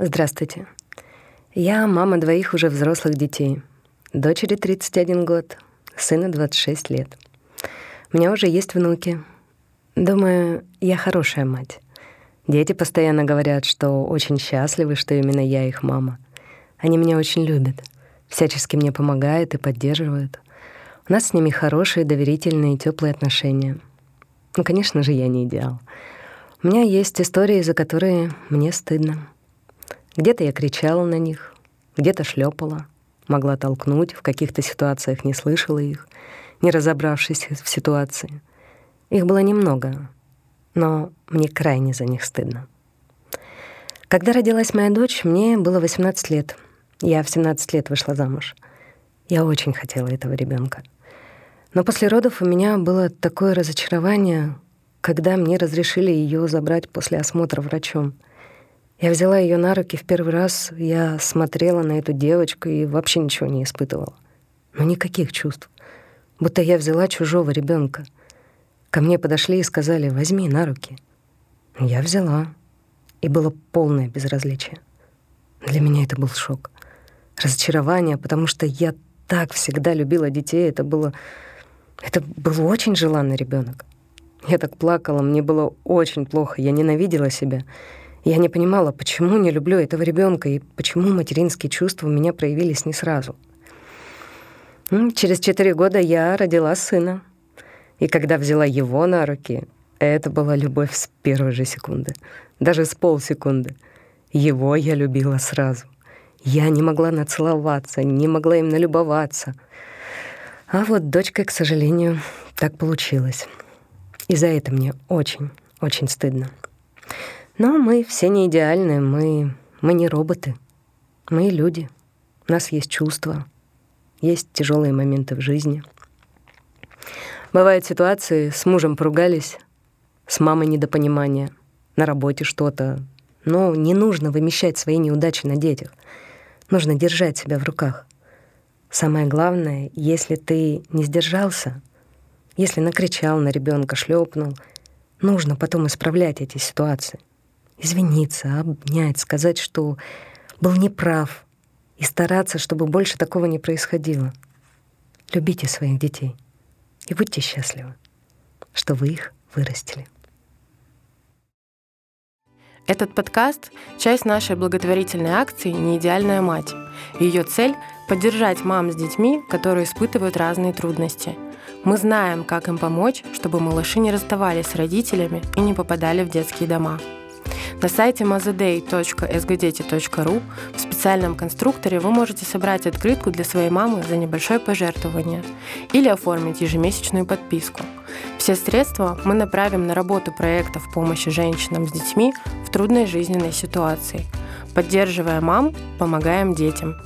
Здравствуйте. Я мама двоих уже взрослых детей. Дочери 31 год, сына 26 лет. У меня уже есть внуки. Думаю, я хорошая мать. Дети постоянно говорят, что очень счастливы, что именно я их мама. Они меня очень любят, всячески мне помогают и поддерживают. У нас с ними хорошие, доверительные, теплые отношения. Ну, конечно же, я не идеал. У меня есть истории, за которые мне стыдно. Где-то я кричала на них, где-то шлепала, могла толкнуть, в каких-то ситуациях не слышала их, не разобравшись в ситуации. Их было немного, но мне крайне за них стыдно. Когда родилась моя дочь, мне было 18 лет. Я в 17 лет вышла замуж. Я очень хотела этого ребенка. Но после родов у меня было такое разочарование, когда мне разрешили ее забрать после осмотра врачом. Я взяла ее на руки в первый раз, я смотрела на эту девочку и вообще ничего не испытывала. Ну, никаких чувств. Будто я взяла чужого ребенка. Ко мне подошли и сказали «возьми на руки». Я взяла, и было полное безразличие. Для меня это был шок. Разочарование, потому что я так всегда любила детей, это было это был очень желанный ребенок. Я так плакала, мне было очень плохо, я ненавидела себя. Я не понимала, почему не люблю этого ребенка и почему материнские чувства у меня проявились не сразу. Через четыре года я родила сына. И когда взяла его на руки, это была любовь с первой же секунды, даже с полсекунды. Его я любила сразу. Я не могла нацеловаться, не могла им налюбоваться — а вот дочкой, к сожалению, так получилось. И за это мне очень, очень стыдно. Но мы все не идеальны, мы, мы не роботы. Мы люди. У нас есть чувства, есть тяжелые моменты в жизни. Бывают ситуации, с мужем поругались, с мамой недопонимание, на работе что-то. Но не нужно вымещать свои неудачи на детях. Нужно держать себя в руках. Самое главное, если ты не сдержался, если накричал на ребенка, шлепнул, нужно потом исправлять эти ситуации. Извиниться, обнять, сказать, что был неправ, и стараться, чтобы больше такого не происходило. Любите своих детей и будьте счастливы, что вы их вырастили. Этот подкаст — часть нашей благотворительной акции «Неидеальная мать». Ее цель — поддержать мам с детьми, которые испытывают разные трудности. Мы знаем, как им помочь, чтобы малыши не расставались с родителями и не попадали в детские дома. На сайте mazaday.sgdeti.ru в специальном конструкторе вы можете собрать открытку для своей мамы за небольшое пожертвование или оформить ежемесячную подписку. Все средства мы направим на работу проектов помощи женщинам с детьми в трудной жизненной ситуации. Поддерживая мам, помогаем детям.